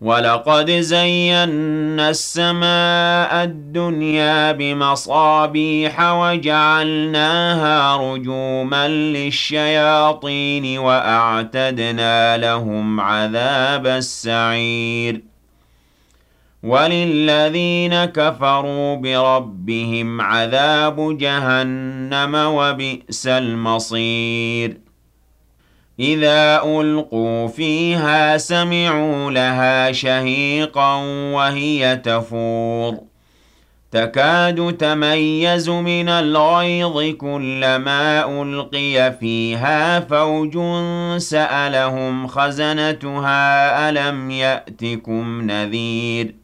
ولقد زينا السماء الدنيا بمصابيح وجعلناها رجوما للشياطين وأعتدنا لهم عذاب السعير. وللذين كفروا بربهم عذاب جهنم وبئس المصير. إذا ألقوا فيها سمعوا لها شهيقا وهي تفور. تكاد تميز من الغيظ كلما ألقي فيها فوج سألهم خزنتها ألم يأتكم نذير.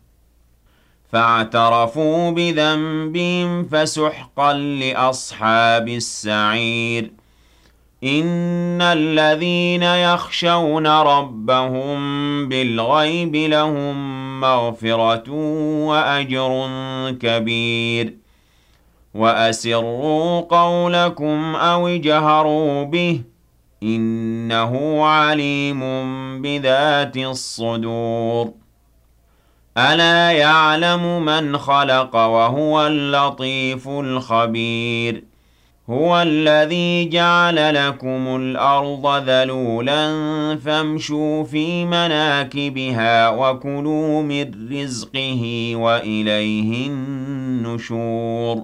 فاعترفوا بذنبهم فسحقا لأصحاب السعير. إن الذين يخشون ربهم بالغيب لهم مغفرة وأجر كبير. وأسروا قولكم أو اجهروا به إنه عليم بذات الصدور. ألا يعلم من خلق وهو اللطيف الخبير؟ هو الذي جعل لكم الأرض ذلولا فامشوا في مناكبها وكلوا من رزقه وإليه النشور.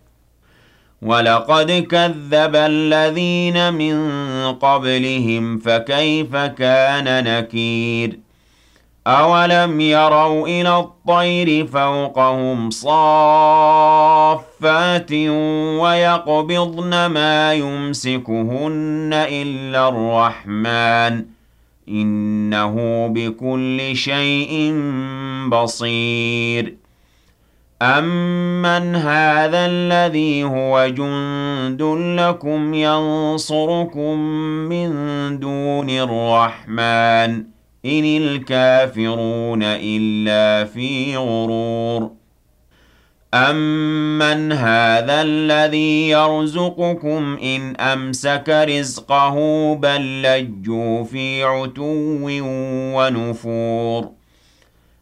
ولقد كذب الذين من قبلهم فكيف كان نكير؟ أولم يروا إلى الطير فوقهم صافات ويقبضن ما يمسكهن إلا الرحمن إنه بكل شيء بصير. أَمَّنْ هَٰذَا الَّذِي هُوَ جُندٌ لَّكُمْ يَنصُرُكُم مِّن دُونِ الرَّحْمَٰنِ ۚ إِنِ الْكَافِرُونَ إِلَّا فِي غُرُورٍ أَمَّنْ هَٰذَا الَّذِي يَرْزُقُكُمْ إِنْ أَمْسَكَ رِزْقَهُ بَل لَّجُّوا فِي عُتُوٍّ وَنُفُورٍ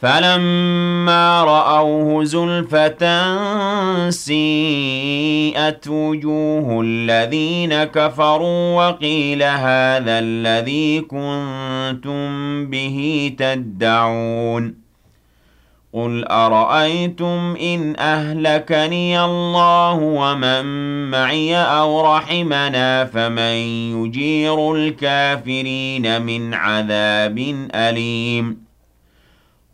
فَلَمَّا رَأَوْهُ زُلْفَةً سِيئَتْ وُجُوهُ الَّذِينَ كَفَرُوا وَقِيلَ هَٰذَا الَّذِي كُنتُم بِهِ تَدَّعُونَ قُلْ أَرَأَيْتُمْ إِنْ أَهْلَكَنِيَ اللَّهُ وَمَن مَّعِيَ أَوْ رَحِمَنَا فَمَن يُجِيرُ الْكَافِرِينَ مِنْ عَذَابٍ أَلِيمٍ